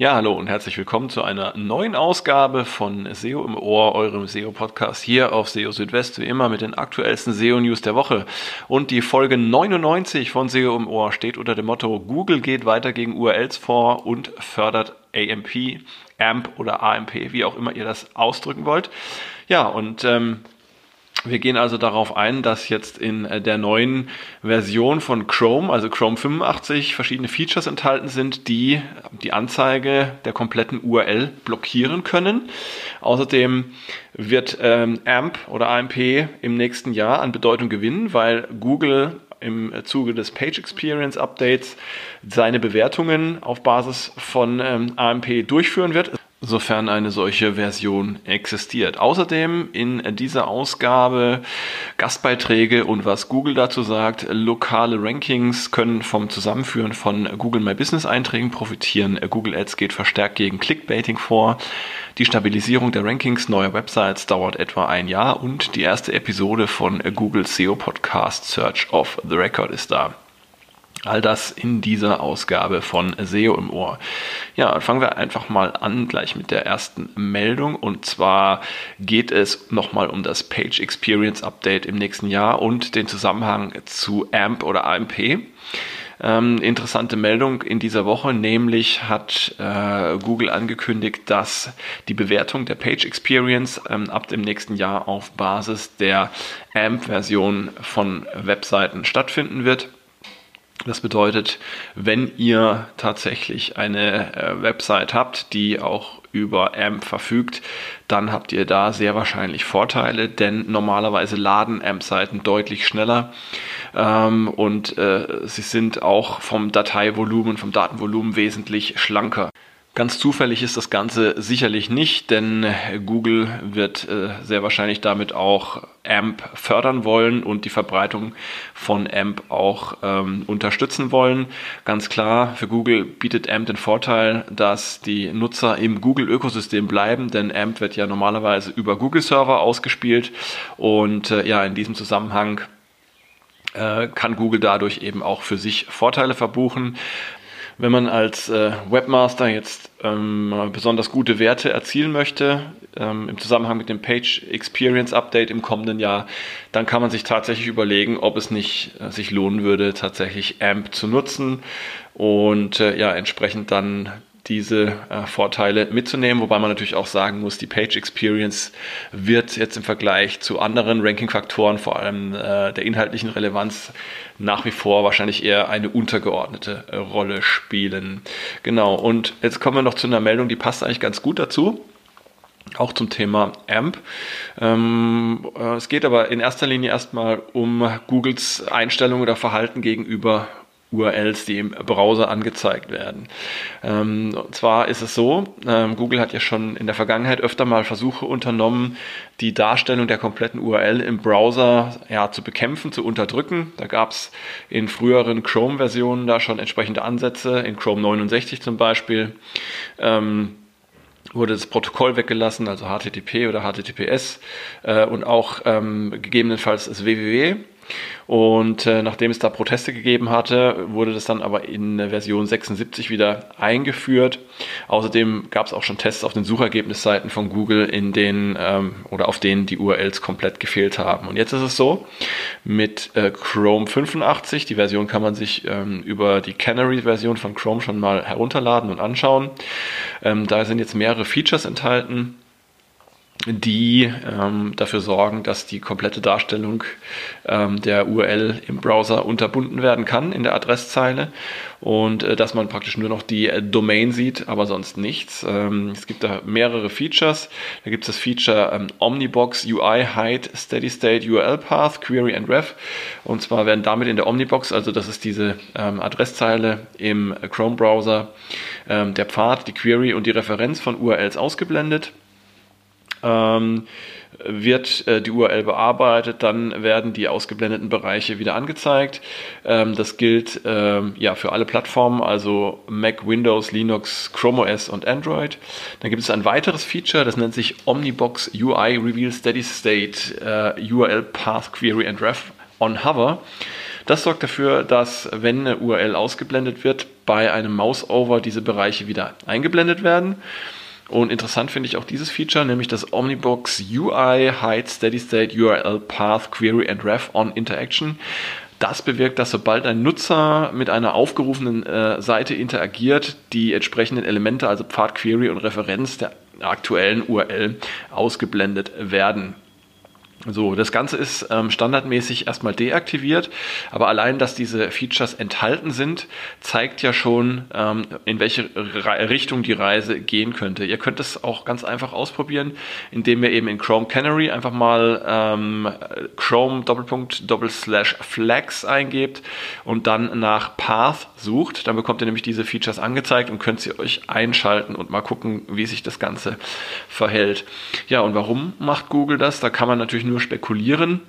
Ja, hallo und herzlich willkommen zu einer neuen Ausgabe von SEO im Ohr, eurem SEO-Podcast hier auf SEO Südwest, wie immer mit den aktuellsten SEO-News der Woche. Und die Folge 99 von SEO im Ohr steht unter dem Motto Google geht weiter gegen URLs vor und fördert AMP, AMP oder AMP, wie auch immer ihr das ausdrücken wollt. Ja, und ähm, wir gehen also darauf ein, dass jetzt in äh, der neuen Version von Chrome, also Chrome 85, verschiedene Features enthalten sind, die die Anzeige der kompletten URL blockieren können. Außerdem wird ähm, AMP oder AMP im nächsten Jahr an Bedeutung gewinnen, weil Google im Zuge des Page Experience Updates seine Bewertungen auf Basis von ähm, AMP durchführen wird sofern eine solche Version existiert. Außerdem in dieser Ausgabe Gastbeiträge und was Google dazu sagt. Lokale Rankings können vom Zusammenführen von Google My Business Einträgen profitieren. Google Ads geht verstärkt gegen Clickbaiting vor. Die Stabilisierung der Rankings neuer Websites dauert etwa ein Jahr und die erste Episode von Google SEO Podcast Search of the Record ist da. All das in dieser Ausgabe von SEO im Ohr. Ja, fangen wir einfach mal an gleich mit der ersten Meldung. Und zwar geht es nochmal um das Page Experience Update im nächsten Jahr und den Zusammenhang zu AMP oder AMP. Ähm, interessante Meldung in dieser Woche, nämlich hat äh, Google angekündigt, dass die Bewertung der Page Experience ähm, ab dem nächsten Jahr auf Basis der AMP-Version von Webseiten stattfinden wird. Das bedeutet, wenn ihr tatsächlich eine äh, Website habt, die auch über AMP verfügt, dann habt ihr da sehr wahrscheinlich Vorteile, denn normalerweise laden AMP-Seiten deutlich schneller ähm, und äh, sie sind auch vom Dateivolumen, vom Datenvolumen wesentlich schlanker. Ganz zufällig ist das Ganze sicherlich nicht, denn Google wird äh, sehr wahrscheinlich damit auch AMP fördern wollen und die Verbreitung von AMP auch ähm, unterstützen wollen. Ganz klar, für Google bietet AMP den Vorteil, dass die Nutzer im Google-Ökosystem bleiben, denn AMP wird ja normalerweise über Google-Server ausgespielt und äh, ja, in diesem Zusammenhang äh, kann Google dadurch eben auch für sich Vorteile verbuchen. Wenn man als äh, Webmaster jetzt ähm, besonders gute Werte erzielen möchte, ähm, im Zusammenhang mit dem Page Experience Update im kommenden Jahr, dann kann man sich tatsächlich überlegen, ob es nicht äh, sich lohnen würde, tatsächlich AMP zu nutzen und äh, ja, entsprechend dann diese äh, Vorteile mitzunehmen, wobei man natürlich auch sagen muss, die Page Experience wird jetzt im Vergleich zu anderen Ranking-Faktoren, vor allem äh, der inhaltlichen Relevanz, nach wie vor wahrscheinlich eher eine untergeordnete äh, Rolle spielen. Genau, und jetzt kommen wir noch zu einer Meldung, die passt eigentlich ganz gut dazu auch zum Thema AMP. Ähm, äh, es geht aber in erster Linie erstmal um Googles Einstellung oder Verhalten gegenüber URLs, die im Browser angezeigt werden. Ähm, und zwar ist es so, ähm, Google hat ja schon in der Vergangenheit öfter mal Versuche unternommen, die Darstellung der kompletten URL im Browser ja, zu bekämpfen, zu unterdrücken. Da gab es in früheren Chrome-Versionen da schon entsprechende Ansätze, in Chrome 69 zum Beispiel. Ähm, wurde das Protokoll weggelassen, also HTTP oder HTTPS äh, und auch ähm, gegebenenfalls das www. Und äh, nachdem es da Proteste gegeben hatte, wurde das dann aber in Version 76 wieder eingeführt. Außerdem gab es auch schon Tests auf den Suchergebnisseiten von Google, in denen ähm, oder auf denen die URLs komplett gefehlt haben. Und jetzt ist es so, mit äh, Chrome 85, die Version kann man sich ähm, über die Canary-Version von Chrome schon mal herunterladen und anschauen. Ähm, da sind jetzt mehrere Features enthalten die ähm, dafür sorgen, dass die komplette Darstellung ähm, der URL im Browser unterbunden werden kann in der Adresszeile und äh, dass man praktisch nur noch die äh, Domain sieht, aber sonst nichts. Ähm, es gibt da mehrere Features. Da gibt es das Feature ähm, Omnibox UI Hide Steady State URL Path Query and Ref und zwar werden damit in der Omnibox, also das ist diese ähm, Adresszeile im Chrome Browser, ähm, der Pfad, die Query und die Referenz von URLs ausgeblendet ähm, wird äh, die URL bearbeitet, dann werden die ausgeblendeten Bereiche wieder angezeigt. Ähm, das gilt ähm, ja für alle Plattformen, also Mac, Windows, Linux, Chrome OS und Android. Dann gibt es ein weiteres Feature, das nennt sich Omnibox UI Reveal Steady State äh, URL Path Query and Ref on Hover. Das sorgt dafür, dass wenn eine URL ausgeblendet wird, bei einem Mouse-Over diese Bereiche wieder eingeblendet werden. Und interessant finde ich auch dieses Feature, nämlich das Omnibox UI Hide Steady State URL Path Query and Ref on Interaction. Das bewirkt, dass sobald ein Nutzer mit einer aufgerufenen äh, Seite interagiert, die entsprechenden Elemente, also Pfad, Query und Referenz der aktuellen URL ausgeblendet werden. So, das Ganze ist ähm, standardmäßig erstmal deaktiviert, aber allein, dass diese Features enthalten sind, zeigt ja schon, ähm, in welche Re Richtung die Reise gehen könnte. Ihr könnt es auch ganz einfach ausprobieren, indem ihr eben in Chrome Canary einfach mal ähm, Chrome Doppelpunkt Doppel Slash Flags eingebt und dann nach Path sucht. Dann bekommt ihr nämlich diese Features angezeigt und könnt sie euch einschalten und mal gucken, wie sich das Ganze verhält. Ja, und warum macht Google das? Da kann man natürlich nur spekulieren.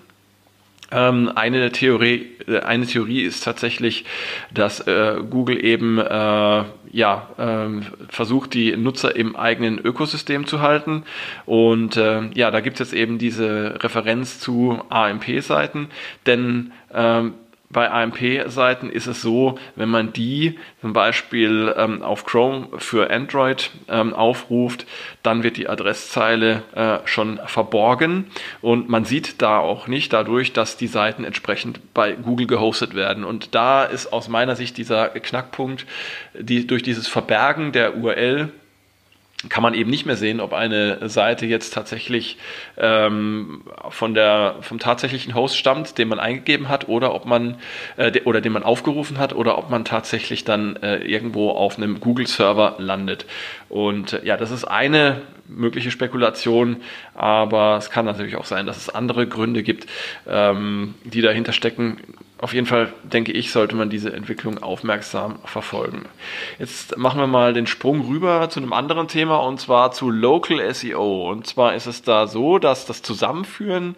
Ähm, eine, Theorie, äh, eine Theorie ist tatsächlich, dass äh, Google eben äh, ja, äh, versucht, die Nutzer im eigenen Ökosystem zu halten. Und äh, ja, da gibt es jetzt eben diese Referenz zu AMP-Seiten, denn ähm, bei AMP-Seiten ist es so, wenn man die zum Beispiel ähm, auf Chrome für Android ähm, aufruft, dann wird die Adresszeile äh, schon verborgen und man sieht da auch nicht dadurch, dass die Seiten entsprechend bei Google gehostet werden. Und da ist aus meiner Sicht dieser Knackpunkt, die durch dieses Verbergen der URL kann man eben nicht mehr sehen, ob eine Seite jetzt tatsächlich ähm, von der, vom tatsächlichen Host stammt, den man eingegeben hat, oder ob man äh, de, oder den man aufgerufen hat, oder ob man tatsächlich dann äh, irgendwo auf einem Google-Server landet. Und äh, ja, das ist eine mögliche Spekulation, aber es kann natürlich auch sein, dass es andere Gründe gibt, ähm, die dahinter stecken auf jeden Fall denke ich, sollte man diese Entwicklung aufmerksam verfolgen. Jetzt machen wir mal den Sprung rüber zu einem anderen Thema und zwar zu Local SEO. Und zwar ist es da so, dass das Zusammenführen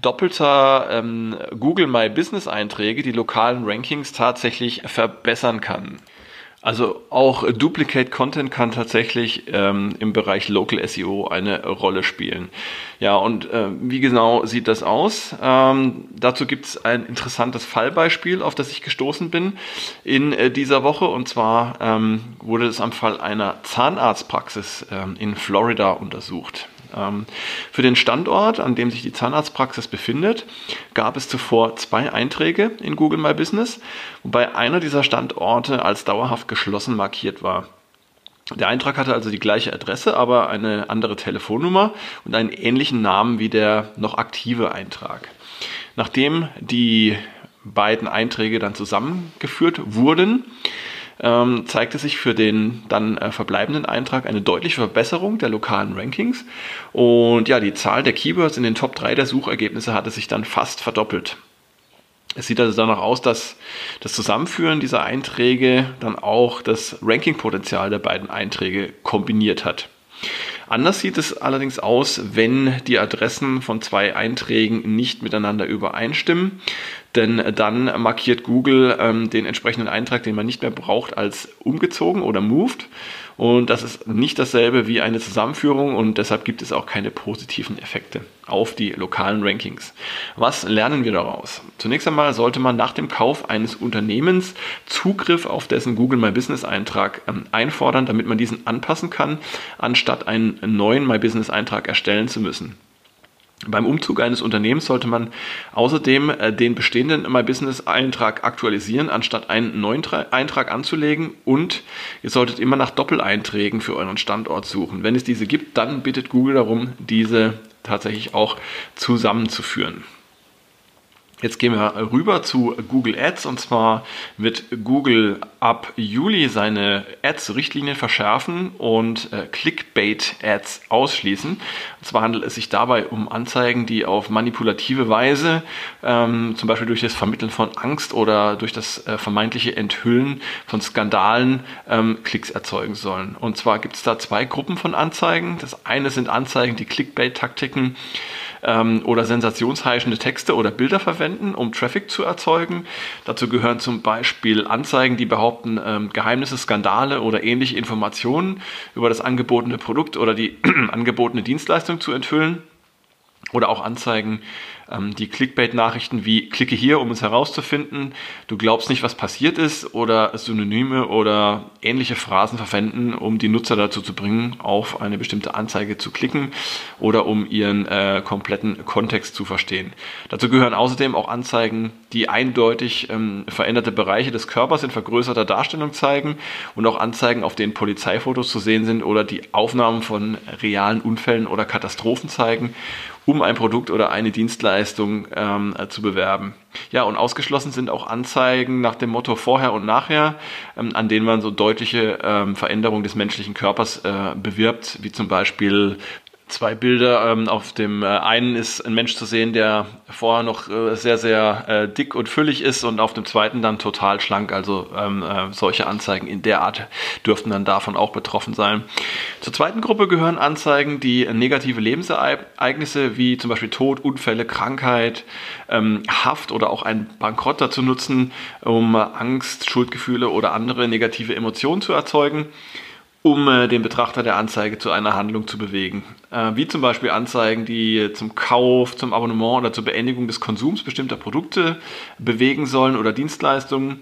doppelter ähm, Google My Business Einträge die lokalen Rankings tatsächlich verbessern kann. Also auch Duplicate Content kann tatsächlich ähm, im Bereich Local SEO eine Rolle spielen. Ja, und äh, wie genau sieht das aus? Ähm, dazu gibt es ein interessantes Fallbeispiel, auf das ich gestoßen bin in äh, dieser Woche. Und zwar ähm, wurde es am Fall einer Zahnarztpraxis ähm, in Florida untersucht. Ähm, für den Standort, an dem sich die Zahnarztpraxis befindet, gab es zuvor zwei Einträge in Google My Business, wobei einer dieser Standorte als dauerhaft geschlossen markiert war. Der Eintrag hatte also die gleiche Adresse, aber eine andere Telefonnummer und einen ähnlichen Namen wie der noch aktive Eintrag. Nachdem die beiden Einträge dann zusammengeführt wurden, ähm, zeigte sich für den dann äh, verbleibenden Eintrag eine deutliche Verbesserung der lokalen Rankings. Und ja, die Zahl der Keywords in den Top 3 der Suchergebnisse hatte sich dann fast verdoppelt. Es sieht also danach aus, dass das Zusammenführen dieser Einträge dann auch das Rankingpotenzial der beiden Einträge kombiniert hat. Anders sieht es allerdings aus, wenn die Adressen von zwei Einträgen nicht miteinander übereinstimmen. Denn dann markiert Google ähm, den entsprechenden Eintrag, den man nicht mehr braucht, als umgezogen oder moved. Und das ist nicht dasselbe wie eine Zusammenführung und deshalb gibt es auch keine positiven Effekte auf die lokalen Rankings. Was lernen wir daraus? Zunächst einmal sollte man nach dem Kauf eines Unternehmens Zugriff auf dessen Google My Business Eintrag ähm, einfordern, damit man diesen anpassen kann, anstatt einen neuen My Business Eintrag erstellen zu müssen. Beim Umzug eines Unternehmens sollte man außerdem äh, den bestehenden My Business Eintrag aktualisieren, anstatt einen neuen Eintrag anzulegen. Und ihr solltet immer nach Doppeleinträgen für euren Standort suchen. Wenn es diese gibt, dann bittet Google darum, diese tatsächlich auch zusammenzuführen. Jetzt gehen wir rüber zu Google Ads und zwar wird Google ab Juli seine Ads-Richtlinien verschärfen und äh, Clickbait-Ads ausschließen. Und zwar handelt es sich dabei um Anzeigen, die auf manipulative Weise, ähm, zum Beispiel durch das Vermitteln von Angst oder durch das äh, vermeintliche Enthüllen von Skandalen, ähm, Klicks erzeugen sollen. Und zwar gibt es da zwei Gruppen von Anzeigen. Das eine sind Anzeigen, die Clickbait-Taktiken ähm, oder sensationsheischende Texte oder Bilder verwenden, um Traffic zu erzeugen. Dazu gehören zum Beispiel Anzeigen, die behaupten, ähm, Geheimnisse, Skandale oder ähnliche Informationen über das angebotene Produkt oder die angebotene Dienstleistung zu enthüllen. Oder auch Anzeigen, ähm, die Clickbait-Nachrichten wie klicke hier, um es herauszufinden, du glaubst nicht, was passiert ist oder Synonyme oder ähnliche Phrasen verwenden, um die Nutzer dazu zu bringen, auf eine bestimmte Anzeige zu klicken oder um ihren äh, kompletten Kontext zu verstehen. Dazu gehören außerdem auch Anzeigen, die eindeutig ähm, veränderte Bereiche des Körpers in vergrößerter Darstellung zeigen und auch Anzeigen, auf denen Polizeifotos zu sehen sind oder die Aufnahmen von realen Unfällen oder Katastrophen zeigen um ein Produkt oder eine Dienstleistung ähm, äh, zu bewerben. Ja, und ausgeschlossen sind auch Anzeigen nach dem Motto vorher und nachher, ähm, an denen man so deutliche ähm, Veränderungen des menschlichen Körpers äh, bewirbt, wie zum Beispiel zwei Bilder. Ähm, auf dem äh, einen ist ein Mensch zu sehen, der vorher noch äh, sehr, sehr äh, dick und füllig ist und auf dem zweiten dann total schlank. Also ähm, äh, solche Anzeigen in der Art dürften dann davon auch betroffen sein. Zur zweiten Gruppe gehören Anzeigen, die negative Lebensereignisse wie zum Beispiel Tod, Unfälle, Krankheit, ähm, Haft oder auch ein Bankrott dazu nutzen, um Angst, Schuldgefühle oder andere negative Emotionen zu erzeugen um äh, den Betrachter der Anzeige zu einer Handlung zu bewegen. Äh, wie zum Beispiel Anzeigen, die zum Kauf, zum Abonnement oder zur Beendigung des Konsums bestimmter Produkte bewegen sollen oder Dienstleistungen,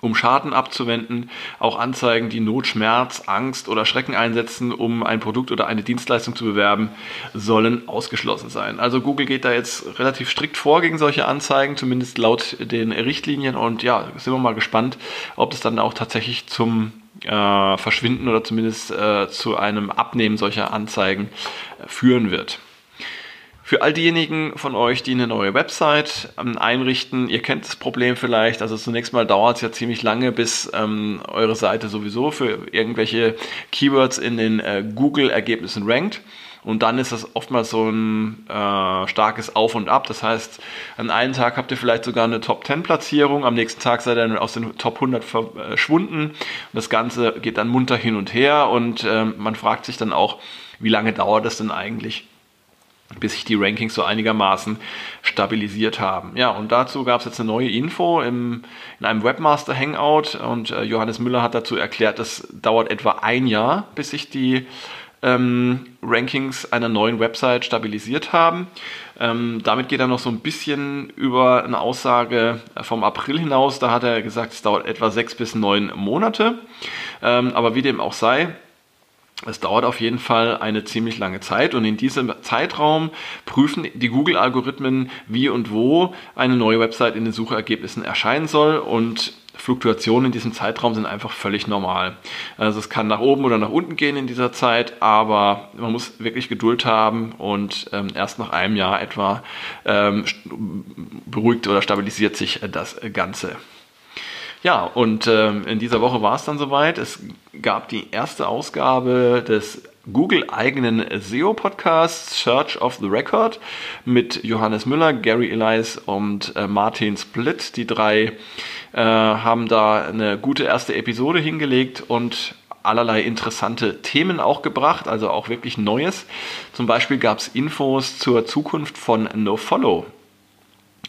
um Schaden abzuwenden. Auch Anzeigen, die Not, Schmerz, Angst oder Schrecken einsetzen, um ein Produkt oder eine Dienstleistung zu bewerben, sollen ausgeschlossen sein. Also Google geht da jetzt relativ strikt vor gegen solche Anzeigen, zumindest laut den Richtlinien. Und ja, sind wir mal gespannt, ob es dann auch tatsächlich zum äh, verschwinden oder zumindest äh, zu einem Abnehmen solcher Anzeigen führen wird. Für all diejenigen von euch, die eine neue Website ähm, einrichten, ihr kennt das Problem vielleicht. Also zunächst mal dauert es ja ziemlich lange, bis ähm, eure Seite sowieso für irgendwelche Keywords in den äh, Google-Ergebnissen rankt. Und dann ist das oftmals so ein äh, starkes Auf und Ab. Das heißt, an einem Tag habt ihr vielleicht sogar eine Top 10 Platzierung, am nächsten Tag seid ihr dann aus den Top 100 verschwunden. Und das Ganze geht dann munter hin und her und äh, man fragt sich dann auch, wie lange dauert das denn eigentlich? bis sich die Rankings so einigermaßen stabilisiert haben. Ja, und dazu gab es jetzt eine neue Info im, in einem Webmaster Hangout und äh, Johannes Müller hat dazu erklärt, das dauert etwa ein Jahr, bis sich die ähm, Rankings einer neuen Website stabilisiert haben. Ähm, damit geht er noch so ein bisschen über eine Aussage vom April hinaus. Da hat er gesagt, es dauert etwa sechs bis neun Monate. Ähm, aber wie dem auch sei, es dauert auf jeden Fall eine ziemlich lange Zeit und in diesem Zeitraum prüfen die Google-Algorithmen, wie und wo eine neue Website in den Suchergebnissen erscheinen soll und Fluktuationen in diesem Zeitraum sind einfach völlig normal. Also es kann nach oben oder nach unten gehen in dieser Zeit, aber man muss wirklich Geduld haben und ähm, erst nach einem Jahr etwa ähm, beruhigt oder stabilisiert sich das Ganze. Ja, und ähm, in dieser Woche war es dann soweit. Es gab die erste Ausgabe des Google-eigenen SEO-Podcasts Search of the Record mit Johannes Müller, Gary Elias und äh, Martin Split. Die drei äh, haben da eine gute erste Episode hingelegt und allerlei interessante Themen auch gebracht, also auch wirklich Neues. Zum Beispiel gab es Infos zur Zukunft von NoFollow.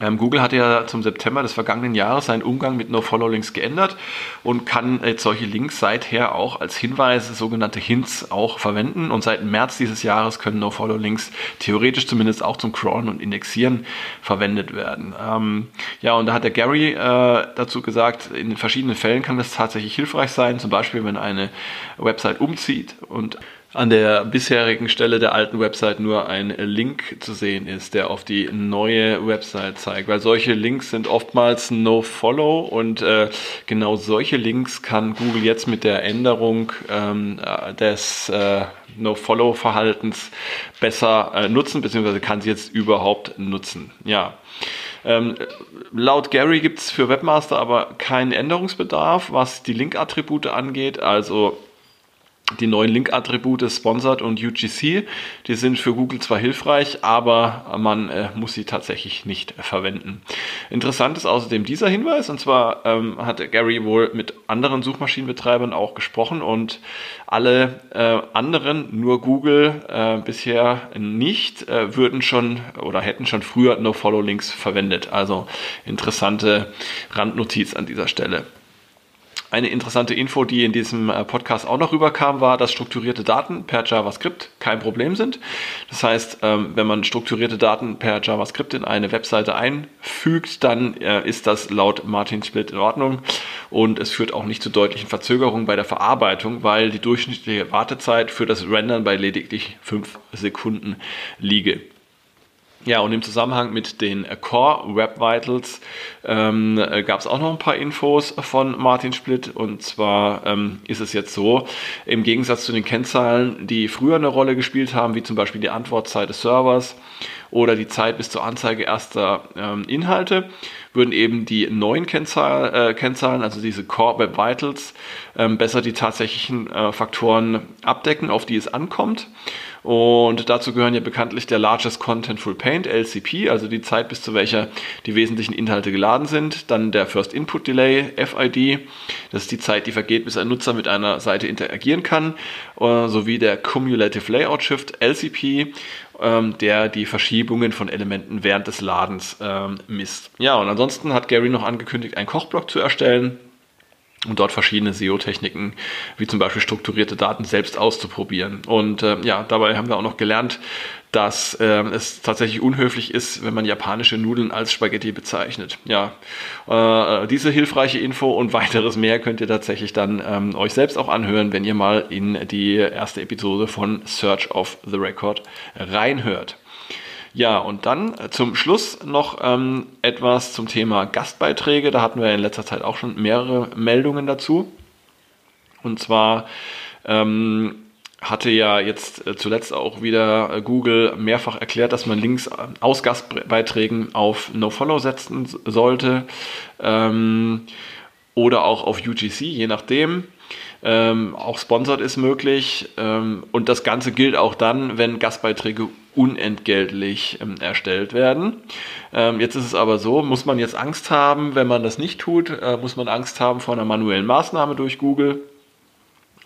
Ähm, Google hat ja zum September des vergangenen Jahres seinen Umgang mit No-Follow-Links geändert und kann jetzt solche Links seither auch als Hinweise, sogenannte Hints, auch verwenden. Und seit März dieses Jahres können No-Follow-Links theoretisch zumindest auch zum Crawlen und Indexieren verwendet werden. Ähm, ja, und da hat der Gary äh, dazu gesagt, in verschiedenen Fällen kann das tatsächlich hilfreich sein, zum Beispiel wenn eine Website umzieht und an der bisherigen Stelle der alten Website nur ein Link zu sehen ist, der auf die neue Website zeigt. Weil solche Links sind oftmals No-Follow und äh, genau solche Links kann Google jetzt mit der Änderung ähm, des äh, No-Follow-Verhaltens besser äh, nutzen, beziehungsweise kann sie jetzt überhaupt nutzen. Ja. Ähm, laut Gary gibt es für Webmaster aber keinen Änderungsbedarf, was die Link-Attribute angeht. Also die neuen Link-Attribute Sponsored und UGC, die sind für Google zwar hilfreich, aber man äh, muss sie tatsächlich nicht verwenden. Interessant ist außerdem dieser Hinweis, und zwar ähm, hat Gary wohl mit anderen Suchmaschinenbetreibern auch gesprochen und alle äh, anderen, nur Google äh, bisher nicht, äh, würden schon oder hätten schon früher No-Follow-Links verwendet. Also interessante Randnotiz an dieser Stelle. Eine interessante Info, die in diesem äh, Podcast auch noch rüberkam, war, dass strukturierte Daten per JavaScript kein Problem sind. Das heißt, ähm, wenn man strukturierte Daten per JavaScript in eine Webseite einfügt, dann äh, ist das laut Martin Split in Ordnung und es führt auch nicht zu deutlichen Verzögerungen bei der Verarbeitung, weil die durchschnittliche Wartezeit für das Rendern bei lediglich fünf Sekunden liege. Ja, und im Zusammenhang mit den Core Web Vitals ähm, äh, gab es auch noch ein paar Infos von Martin Splitt. Und zwar ähm, ist es jetzt so, im Gegensatz zu den Kennzahlen, die früher eine Rolle gespielt haben, wie zum Beispiel die Antwortzeit des Servers oder die Zeit bis zur Anzeige erster ähm, Inhalte, würden eben die neuen Kennzahl, äh, Kennzahlen, also diese Core Web Vitals, ähm, besser die tatsächlichen äh, Faktoren abdecken, auf die es ankommt. Und dazu gehören ja bekanntlich der Largest Contentful Paint, LCP, also die Zeit, bis zu welcher die wesentlichen Inhalte geladen sind. Dann der First Input Delay, FID, das ist die Zeit, die vergeht, bis ein Nutzer mit einer Seite interagieren kann, äh, sowie der Cumulative Layout Shift, LCP, ähm, der die Verschiebungen von Elementen während des Ladens ähm, misst. Ja, und ansonsten hat Gary noch angekündigt, einen Kochblock zu erstellen und dort verschiedene SEO-Techniken, wie zum Beispiel strukturierte Daten selbst auszuprobieren. Und äh, ja, dabei haben wir auch noch gelernt, dass äh, es tatsächlich unhöflich ist, wenn man japanische Nudeln als Spaghetti bezeichnet. Ja, äh, diese hilfreiche Info und weiteres mehr könnt ihr tatsächlich dann ähm, euch selbst auch anhören, wenn ihr mal in die erste Episode von Search of the Record reinhört. Ja, und dann äh, zum Schluss noch ähm, etwas zum Thema Gastbeiträge. Da hatten wir in letzter Zeit auch schon mehrere Meldungen dazu. Und zwar ähm, hatte ja jetzt äh, zuletzt auch wieder äh, Google mehrfach erklärt, dass man Links aus Gastbeiträgen auf NoFollow setzen sollte ähm, oder auch auf UGC, je nachdem. Ähm, auch Sponsored ist möglich. Ähm, und das Ganze gilt auch dann, wenn Gastbeiträge unentgeltlich ähm, erstellt werden. Ähm, jetzt ist es aber so, muss man jetzt Angst haben, wenn man das nicht tut, äh, muss man Angst haben vor einer manuellen Maßnahme durch Google.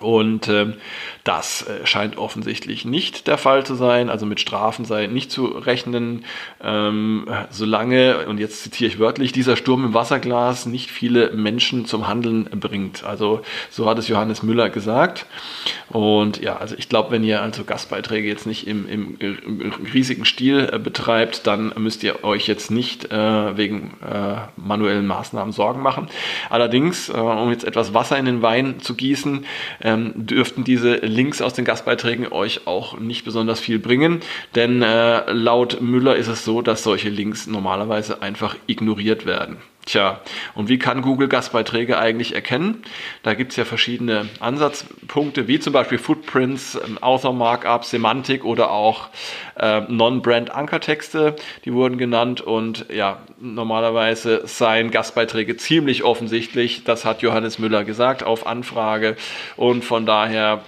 Und ähm, das äh, scheint offensichtlich nicht der Fall zu sein. Also mit Strafen sei nicht zu rechnen, ähm, solange, und jetzt zitiere ich wörtlich, dieser Sturm im Wasserglas nicht viele Menschen zum Handeln bringt. Also so hat es Johannes Müller gesagt. Und ja, also ich glaube, wenn ihr also Gastbeiträge jetzt nicht im, im, im riesigen Stil äh, betreibt, dann müsst ihr euch jetzt nicht äh, wegen äh, manuellen Maßnahmen Sorgen machen. Allerdings, äh, um jetzt etwas Wasser in den Wein zu gießen, ähm, dürften diese Links aus den Gastbeiträgen euch auch nicht besonders viel bringen, denn äh, laut Müller ist es so, dass solche Links normalerweise einfach ignoriert werden. Tja, und wie kann Google Gastbeiträge eigentlich erkennen? Da gibt es ja verschiedene Ansatzpunkte, wie zum Beispiel Footprints, ähm, Author Markup, Semantik oder auch äh, Non-Brand-Ankertexte, die wurden genannt. Und ja, normalerweise seien Gastbeiträge ziemlich offensichtlich. Das hat Johannes Müller gesagt auf Anfrage. Und von daher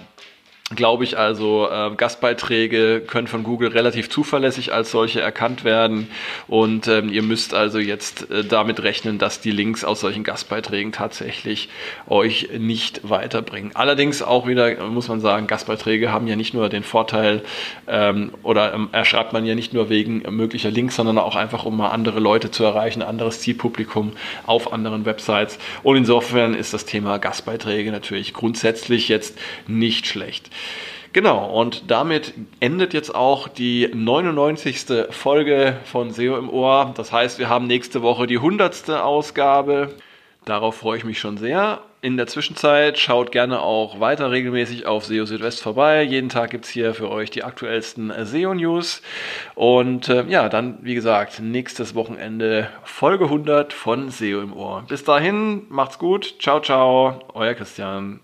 glaube ich also, äh, Gastbeiträge können von Google relativ zuverlässig als solche erkannt werden und ähm, ihr müsst also jetzt äh, damit rechnen, dass die Links aus solchen Gastbeiträgen tatsächlich euch nicht weiterbringen. Allerdings auch wieder muss man sagen, Gastbeiträge haben ja nicht nur den Vorteil ähm, oder ähm, erschreibt man ja nicht nur wegen möglicher Links, sondern auch einfach, um mal andere Leute zu erreichen, anderes Zielpublikum auf anderen Websites und insofern ist das Thema Gastbeiträge natürlich grundsätzlich jetzt nicht schlecht. Genau, und damit endet jetzt auch die 99. Folge von SEO im Ohr. Das heißt, wir haben nächste Woche die 100. Ausgabe. Darauf freue ich mich schon sehr. In der Zwischenzeit schaut gerne auch weiter regelmäßig auf SEO Südwest vorbei. Jeden Tag gibt es hier für euch die aktuellsten SEO-News. Und äh, ja, dann, wie gesagt, nächstes Wochenende Folge 100 von SEO im Ohr. Bis dahin, macht's gut. Ciao, ciao. Euer Christian.